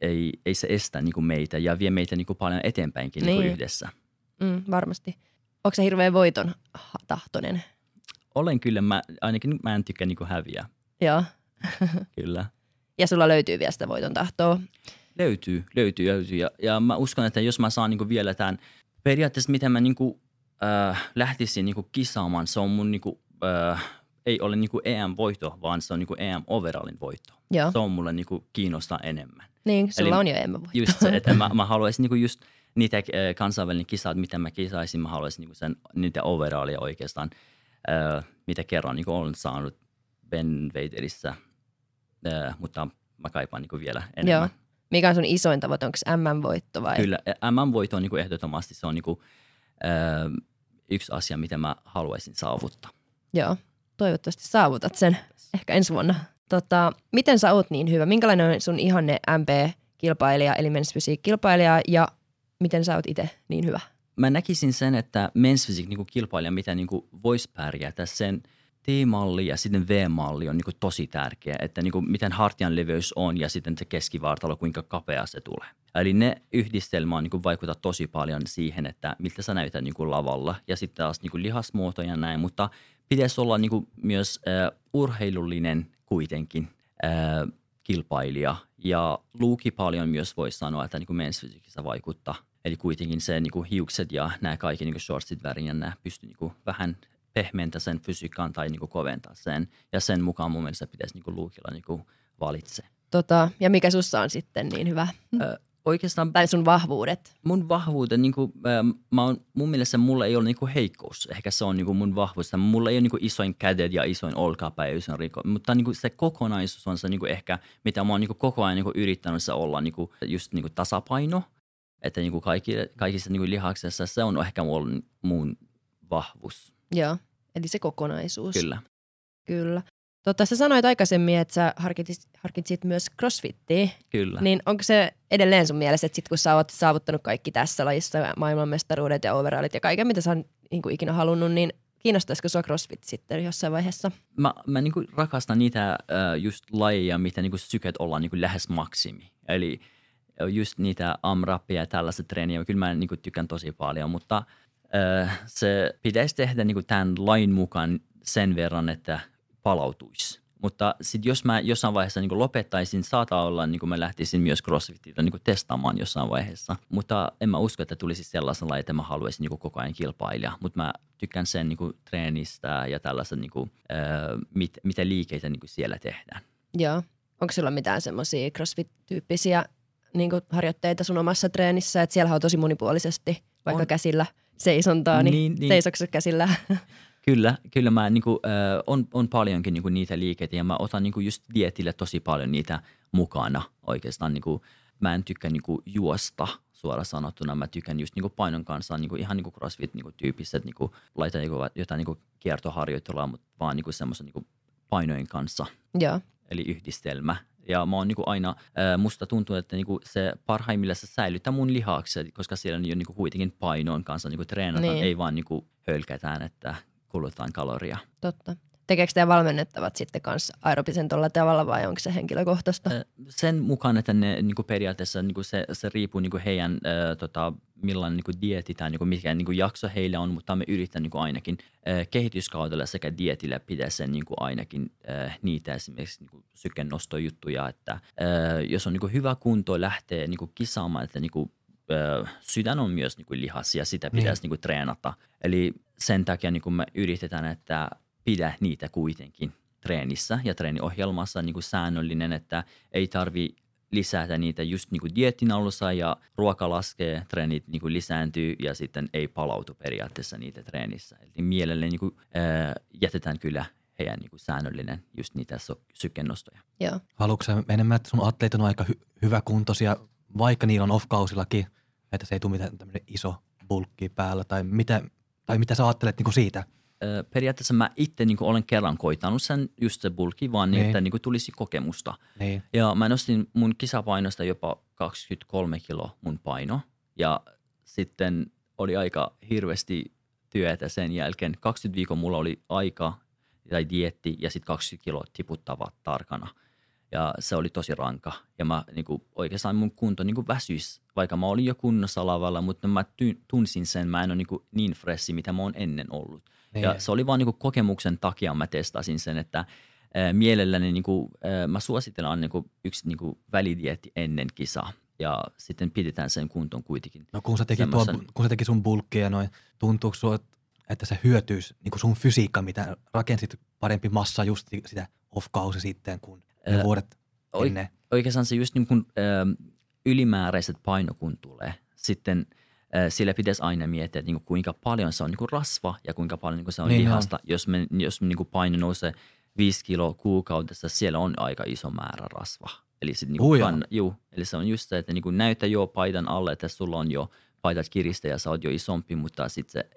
ei, ei se estä niin kuin meitä ja vie meitä niin kuin paljon eteenpäinkin niin. Niin kuin yhdessä. Mm, varmasti. Onko se hirveän voiton tahtoinen? Olen kyllä, mä, ainakin mä en tykkää niin kuin häviä. Joo. kyllä. Ja sulla löytyy vielä sitä voiton tahtoa? Löytyy, löytyy, löytyy. Ja, ja mä uskon, että jos mä saan niin kuin vielä tämän, periaatteessa miten mä niin kuin äh, lähtisin niinku kisaamaan, se on mun niinku, äh, ei ole niinku EM-voitto, vaan se on niinku EM-overallin voitto. Joo. Se on mulle niinku kiinnostaa enemmän. Niin, sulla Eli on jo EM-voitto. Just se, että mä, mä haluaisin niinku just niitä äh, kansainvälinen kisat, mitä mä kisaisin, mä haluaisin niinku sen, niitä overallia oikeastaan, äh, mitä kerran niinku olen saanut Ben Vaderissä, äh, mutta mä kaipaan niinku vielä enemmän. Joo. Mikä on sun isoin tavoite, onko MM-voitto vai? Kyllä, MM-voitto on niinku ehdottomasti, se on niinku, äh, yksi asia, mitä mä haluaisin saavuttaa. Joo, toivottavasti saavutat sen ehkä ensi vuonna. Tota, miten sä oot niin hyvä? Minkälainen on sun ihanne MP-kilpailija, eli men's kilpailija ja miten sä oot itse niin hyvä? Mä näkisin sen, että men's niin kilpailija, mitä niin voisi pärjätä, sen T-malli ja sitten V-malli on niin tosi tärkeä, että niin miten hartian leveys on ja sitten se keskivartalo, kuinka kapea se tulee. Eli ne yhdistelmä on, niin vaikuttaa tosi paljon siihen, että miltä sä näytät niin lavalla ja sitten taas niin lihasmuoto ja näin, mutta pitäisi olla niin myös äh, urheilullinen kuitenkin äh, kilpailija ja luuki paljon myös voisi sanoa, että niin mensfysiikissä vaikuttaa. Eli kuitenkin se niin hiukset ja nämä kaikki niin shortsit värin ja nämä pystyy niin vähän pehmentää sen fysiikan tai niin koventaa sen. Ja sen mukaan mun mielestä pitäisi niin luukilla niin valitse. Tota, ja mikä sussa on sitten niin hyvä? Ö, oikeastaan tai sun vahvuudet? Mun vahvuudet, niin kuin, mä oon, mun mielestä mulla ei ole niin kuin heikkous. Ehkä se on niin kuin mun vahvuus. Mulla ei ole niin kuin isoin kädet ja isoin olkapää ja isoin riko. Mutta niin kuin se kokonaisuus on se niin kuin ehkä, mitä mä oon niin kuin koko ajan niin kuin yrittänyt se olla niin kuin just niin kuin tasapaino. Että niin kuin kaikki, kaikissa niin kuin lihaksessa se on ehkä mun, mun vahvuus. Joo, eli se kokonaisuus. Kyllä. Kyllä. Tota, sä sanoit aikaisemmin, että sä harkitsit, harkitsit myös crossfittiä. Kyllä. Niin onko se edelleen sun mielessä, että sit kun sä oot saavuttanut kaikki tässä lajissa, maailmanmestaruudet ja overallit ja kaiken, mitä sä oot niin kuin ikinä halunnut, niin kiinnostaisiko sua crossfit sitten jossain vaiheessa? Mä, mä niin kuin rakastan niitä uh, just lajeja, mitä niin kuin syket olla niin kuin lähes maksimi. Eli just niitä amrappia ja tällaista treeniä. Kyllä mä niin kuin tykkään tosi paljon, mutta se pitäisi tehdä niin kuin tämän lain mukaan sen verran, että – palautuisi. Mutta sitten jos mä jossain vaiheessa niin lopettaisin, saattaa olla, niin mä lähtisin myös CrossFitillä niin testaamaan jossain vaiheessa. Mutta en mä usko, että tulisi sellaisella, että mä haluaisin niin koko ajan kilpailla. Mutta mä tykkään sen niin treenistä ja tällaisen, niin kuin, äh, mit, mitä liikeitä niin siellä tehdään. Joo. Onko sulla mitään semmoisia CrossFit-tyyppisiä niin harjoitteita sun omassa treenissä? Että siellä on tosi monipuolisesti, vaikka on. käsillä seisontaa, niin, niin, niin. seisokset käsillä? Kyllä, kyllä mä niin kuin, äh, on, on paljonkin niin kuin niitä liikkeitä ja mä otan niin kuin just dietille tosi paljon niitä mukana oikeastaan. Niin kuin, mä en tykkää niin kuin juosta suoraan sanottuna. Mä tykkään just niin kuin painon kanssa niin kuin ihan niin kuin CrossFit-tyyppiset, niin kuin, laita niin kuin, jotain niin kuin kiertoharjoittelua, mutta vaan niin kuin semmoisen niin kuin painojen kanssa. Joo. Eli yhdistelmä. Ja mä oon niin kuin aina, äh, musta tuntuu, että niin kuin se parhaimmillaan se säilyttää mun lihakset, koska siellä on jo niin kuin kuitenkin painoin kanssa niin kuin treenataan, niin. ei vaan niin kuin hölkätään, että kulutaan kaloria. Totta. Tekeekö teidän valmennettavat sitten kanssa aerobisen tuolla tavalla vai onko se henkilökohtaista? Sen mukaan, että ne niin kuin periaatteessa niin kuin se, se riippuu niin kuin heidän, äh, tota, millainen niin kuin dieti tai niin kuin mikä niin kuin jakso heillä on, mutta me yritetään niin kuin ainakin äh, kehityskaudella sekä dietillä pitää sen niin kuin ainakin äh, niitä esimerkiksi niin kuin sykennostojuttuja, että äh, jos on niin kuin hyvä kunto lähtee niin kuin kisaamaan, että niin kuin sydän on myös niin kuin lihas ja sitä pitäisi niin. niin kuin treenata. Eli sen takia niin kuin me yritetään, että pidä niitä kuitenkin treenissä ja treeniohjelmassa niin kuin säännöllinen, että ei tarvi lisätä niitä just niin kuin dietin alussa ja ruoka laskee, treenit niin kuin lisääntyy ja sitten ei palautu periaatteessa niitä treenissä. Eli mielelle niin kuin, äh, jätetään kyllä heidän niin kuin säännöllinen just niitä sykennostoja. Joo. Haluatko enemmän, että sun atleet on aika hy- hyväkuntoisia, vaikka niillä on off-kausillakin, että se ei tule mitään iso bulkki päällä tai mitä, tai mitä sä ajattelet niin kuin siitä? Periaatteessa mä itse niin olen kerran koitanut sen just se bulki, vaan niin, että niin kuin tulisi kokemusta. Niin. Ja mä nostin mun kisapainosta jopa 23 kilo mun paino. Ja sitten oli aika hirveästi työtä sen jälkeen. 20 viikon mulla oli aika tai dietti ja sitten 20 kiloa tiputtava tarkana. Ja se oli tosi ranka. Ja mä niin kuin, oikeastaan mun kunto niin kuin vaikka mä olin jo kunnossa lavalla, mutta mä tunsin sen, mä en ole niin, kuin niin fressi, mitä mä oon ennen ollut. Niin. Ja se oli vaan niin kuin kokemuksen takia mä testasin sen, että äh, mielelläni niin kuin, äh, mä suosittelen niin kuin yksi niin kuin välidietti ennen kisaa ja sitten pidetään sen kuntoon kuitenkin. No kun sä teki, tuo, kun sä teki sun bulkkia noin, tuntuuko sulla, että se hyötyisi niin sun fysiikka, mitä rakensit parempi massa just sitä off-kausi sitten, kun ne vuodet ennen? Oikeastaan se just niin kuin, ylimääräiset paino kun tulee, sitten – sillä pitäisi aina miettiä, että niin kuinka paljon se on niin rasva ja kuinka paljon niin se on niin lihasta. On. Jos, me, jos me niin paino nousee 5 kiloa kuukaudessa, siellä on aika iso määrä rasva. Eli, sit niin kann, juu, eli se on just se, että niin näyttää jo paidan alle, että sulla on jo paidat kiristä ja sä oot jo isompi, mutta sitten se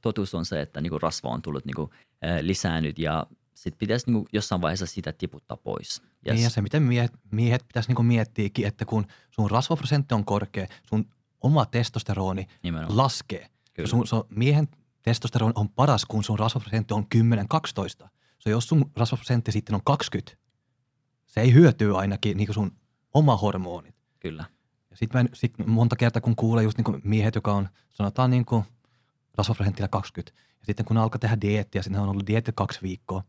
totuus on se, että niin rasva on tullut niin kuin, äh, lisäännyt ja sitten pitäisi niin jossain vaiheessa sitä tiputtaa pois. Yes. Niin ja se, miten miehet, miehet pitäisi niin miettiäkin, että kun sun rasvaprosentti on korkea, sun oma testosteroni Nimenomaan. laskee. Kyllä. Sun, sun miehen testosteroni on paras, kun sun rasvaprosentti on 10-12. So jos sun rasvaprosentti sitten on 20, se ei hyötyy ainakin niin sun oma hormonit. Kyllä. Ja sitten sit monta kertaa, kun kuulee just niin miehet, joka on, sanotaan niin kuin rasvaprosentilla 20, ja sitten kun alkaa tehdä dieettiä, sinne on ollut dieetti kaksi viikkoa,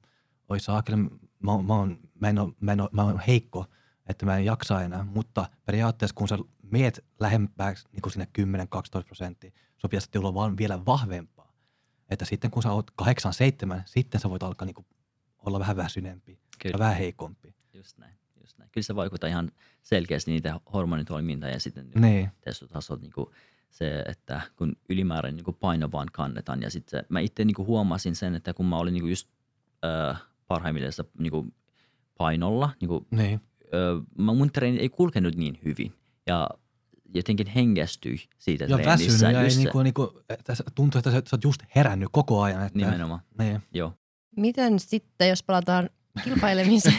oi saakeli, mä, mä, mä, mä, en ole, mä, en ole, mä olen heikko, että mä en jaksa enää, mutta periaatteessa kun sä meet lähempää niin kuin sinne 10-12 prosenttia, sopii sitten olla vaan vielä vahvempaa. Että sitten kun sä oot kahdeksan, seitsemän, sitten sä voit alkaa niinku olla vähän väsyneempi ja Kyllä, vähän heikompi. just näin, just näin. Kyllä se vaikuttaa ihan selkeästi niitä hormonitoimintaan ja sitten niin Niin, testotasot, niin kuin se, että kun ylimääräinen niin paino vaan kannetaan. Ja sitten mä itse niin huomasin sen, että kun mä olin niin just äh, parhaimmillaan niin painolla, niin kuin, niin. mä mun treeni ei kulkenut niin hyvin. Ja jotenkin hengästyi siitä Ja treenissä. väsynyt ja se- niinku, niinku, sä- tuntuu, että sä, sä oot just herännyt koko ajan. Että, Nimenomaan, Niin. joo. Miten sitten, jos palataan kilpailemiseen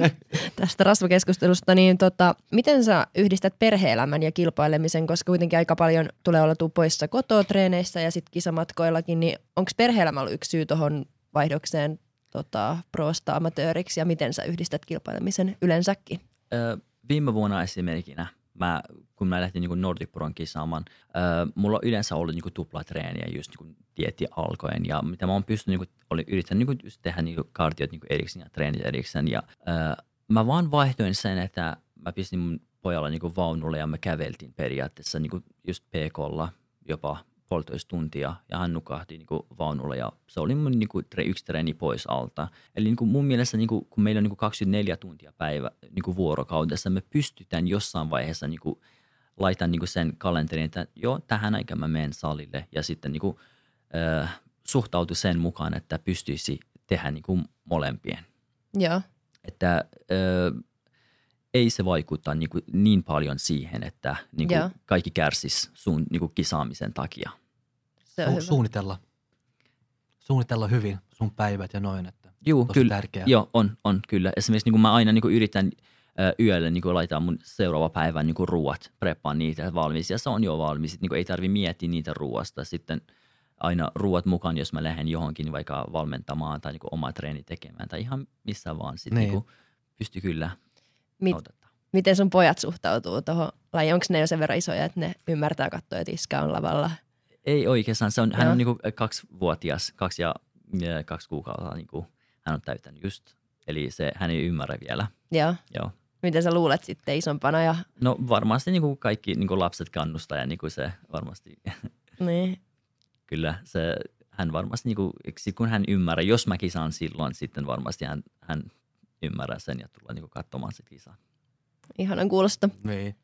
tästä rasvakeskustelusta, niin tota, miten sä yhdistät perheelämän ja kilpailemisen, koska kuitenkin aika paljon tulee olla poissa kotoa treeneissä ja sitten kisamatkoillakin, niin onko perheelämä ollut yksi syy tuohon vaihdokseen tota, proosta amatööriksi ja miten sä yhdistät kilpailemisen yleensäkin? Ö, viime vuonna esimerkkinä, mä, kun mä lähtin niin Nordic Proon kisaamaan, ö, mulla on yleensä ollut niin tuplatreeniä just niin dietti alkoen. Ja mitä mä oon pystynyt, niin olin yrittänyt niin just tehdä niin kardiot niin erikseen ja treenit erikseen. Ja ö, mä vaan vaihdoin sen, että mä pistin mun pojalla niin vaunulle ja me käveltiin periaatteessa niin just PKlla jopa puolitoista tuntia ja hän nukahti niin kuin vaunulla ja se oli mun niin kuin, yksi treeni pois alta. Eli niin kuin mun mielestä niin kuin, kun meillä on niin kuin 24 tuntia päivä niin kuin vuorokaudessa, me pystytään jossain vaiheessa niin kuin, laitan niin kuin sen kalenterin, että joo, tähän aikaan mä menen salille ja sitten niin kuin, äh, suhtautu sen mukaan, että pystyisi tehdä niin kuin molempien. Joo, Että äh, ei se vaikuta niin, kuin niin paljon siihen, että niin kuin Joo. kaikki kärsisi sun niin kuin kisaamisen takia. Se on Su- hyvä. suunnitella. Suunnitella hyvin sun päivät ja noin, että Juu, tosi kyllä. tärkeää. Joo, on, on kyllä. Esimerkiksi niin kuin mä aina niin kuin yritän ö, yöllä niin kuin laittaa mun seuraava päivän niin kuin ruuat, preppaan niitä valmis ja se on jo valmis. Niin kuin ei tarvi miettiä niitä ruoasta. Sitten aina ruuat mukaan, jos mä lähden johonkin vaikka valmentamaan tai niin kuin oma treeni tekemään tai ihan missä vaan. Sitten Niin. niin. niin pystyy kyllä Mit, noudattaa. miten sun pojat suhtautuu tuohon lajiin? Onko ne jo sen verran isoja, että ne ymmärtää katsoa, että iskä on lavalla? Ei oikeastaan. Se on, hän Joo. on niin kuin kaksivuotias, kaksi ja, ja kaksi kuukautta niin kuin hän on täyttänyt just. Eli se, hän ei ymmärrä vielä. Joo. Joo. Miten sä luulet sitten isompana? Ja, No varmasti niin kuin kaikki niin kuin lapset kannustaa ja niin kuin se varmasti niin, kyllä se, hän varmasti, niin kuin, kun hän ymmärrää, jos mä kisaan silloin, sitten varmasti hän, hän ymmärrää sen ja tulee niin kuin katsomaan se kisa. ihanan kuulosta. Niin.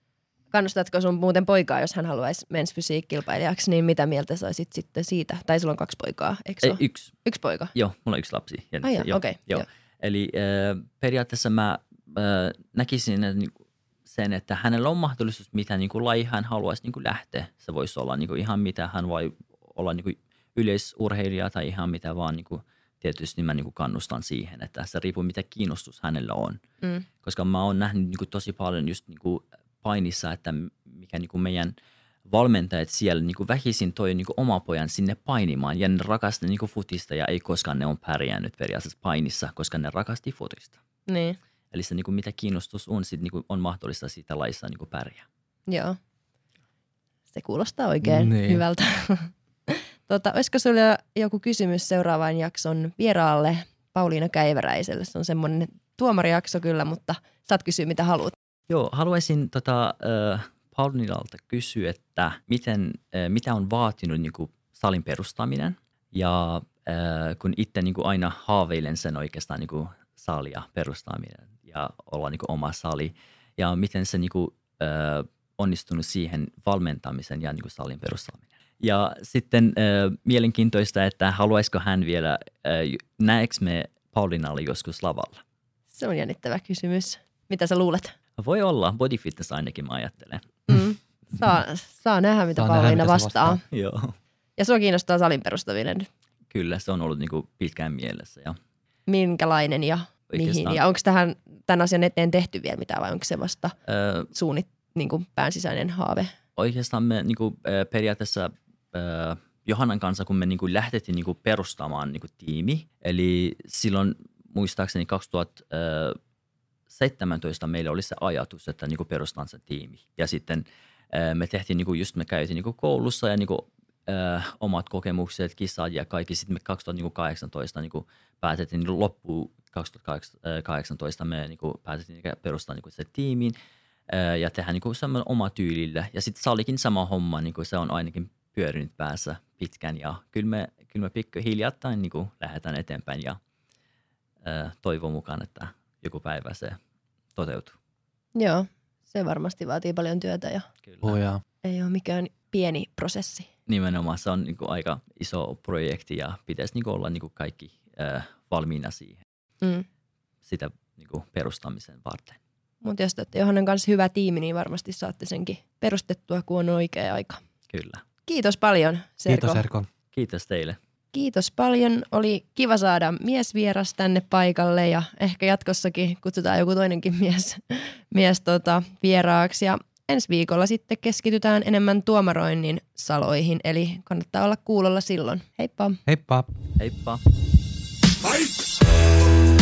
Kannustatko sun muuten poikaa, jos hän haluaisi mensfysiikkilpailijaksi, niin mitä mieltä saisit sitten siitä? Tai sulla on kaksi poikaa, eikö se Ei, ole? yksi, Yksi poika? joo, mulla on yksi lapsi. Ja, Ai joo, okei, joo. joo. Eli äh, periaatteessa mä äh, näkisin että, niin kuin sen, että hänellä on mahdollisuus, mitä niin kuin laji hän haluaisi niin kuin lähteä. Se voisi olla niin kuin ihan mitä hän voi olla niin kuin yleisurheilija tai ihan mitä vaan. Niin kuin, tietysti mä niin kuin kannustan siihen, että se riippuu mitä kiinnostus hänellä on. Mm. koska mä oon nähnyt niin kuin tosi paljon just niin kuin painissa, että mikä niin kuin meidän valmentajat siellä niin kuin väkisin toi niin kuin oma pojan sinne painimaan ja ne rakasti niin kuin futista ja ei koskaan ne on pärjännyt periaatteessa painissa, koska ne rakasti futista. Niin, Eli se niin kuin mitä kiinnostus on, sit niin kuin on mahdollista siitä laissa niin kuin pärjää. joo. Se kuulostaa oikein Niin. hyvältä. tota, olisiko sulla joku kysymys seuraavan jakson vieraalle Pauliina Käiväräiselle? Se on semmoinen tuomarijakso kyllä, mutta saat kysyä mitä haluat. Joo, haluaisin tota, äh, Paulinalta kysyä, että miten, äh, mitä on vaatinut niin kuin salin perustaminen ja äh, kun itse niin kuin aina haaveilen sen oikeastaan niin kuin salia perustaminen ja olla niin kuin oma sali ja miten se niin kuin, äh, onnistunut siihen valmentamisen ja niin kuin salin perustaminen. Ja sitten äh, mielenkiintoista, että haluaisiko hän vielä, äh, näekö me Paulinalle joskus lavalla? Se on jännittävä kysymys. Mitä sä luulet? Voi olla, body fitness ainakin mä ajattelen. Mm. Saa, saa nähdä, mitä Saa nähdä, Pauliina mitä se vastaa. vastaa. Joo. Ja sua kiinnostaa salin perustaminen. Kyllä, se on ollut niinku pitkään mielessä. Ja Minkälainen ja mihin? Oikeastaan. Ja onko tähän tämän asian eteen tehty vielä mitään vai onko se vasta ö, suunnit, niin kuin päänsisäinen haave? oikeastaan me niinku, ö, periaatteessa Johannan kanssa, kun me niinku lähdettiin niinku perustamaan niinku tiimi, eli silloin muistaakseni 2017 meillä oli se ajatus, että niinku perustetaan se tiimi. Ja sitten ö, me tehtiin, niinku, just me käytiin niinku koulussa ja niinku, ö, omat kokemukset, kisat ja kaikki. Sitten me 2018 niinku päätettiin niinku loppuun 2018 me niinku päätettiin niinku perustaa niinku se tiimiin ää, ja tehdä niinku semmoinen oma tyylillä. Ja sitten se olikin sama homma, niinku se on ainakin pyörinyt päässä pitkään ja kyllä me, kyllä me pikku hiljattain niin kuin lähdetään eteenpäin ja ää, toivon mukaan, että joku päivä se toteutuu. Joo, se varmasti vaatii paljon työtä ja Kyllä. Oh, jaa. ei ole mikään pieni prosessi. Nimenomaan se on niin kuin aika iso projekti ja pitäisi niin kuin olla niin kuin kaikki ää, valmiina siihen Mm. sitä niin kuin perustamisen varten. Mutta jos te olette Johannan kanssa hyvä tiimi, niin varmasti saatte senkin perustettua, kun on oikea aika. Kyllä. Kiitos paljon, Serko. Kiitos Erko. Kiitos teille. Kiitos paljon. Oli kiva saada miesvieras tänne paikalle ja ehkä jatkossakin kutsutaan joku toinenkin mies, mies tota, vieraaksi. Ja ensi viikolla sitten keskitytään enemmän tuomaroinnin saloihin, eli kannattaa olla kuulolla silloin. Heippa! Heippa. Heippa. Fight!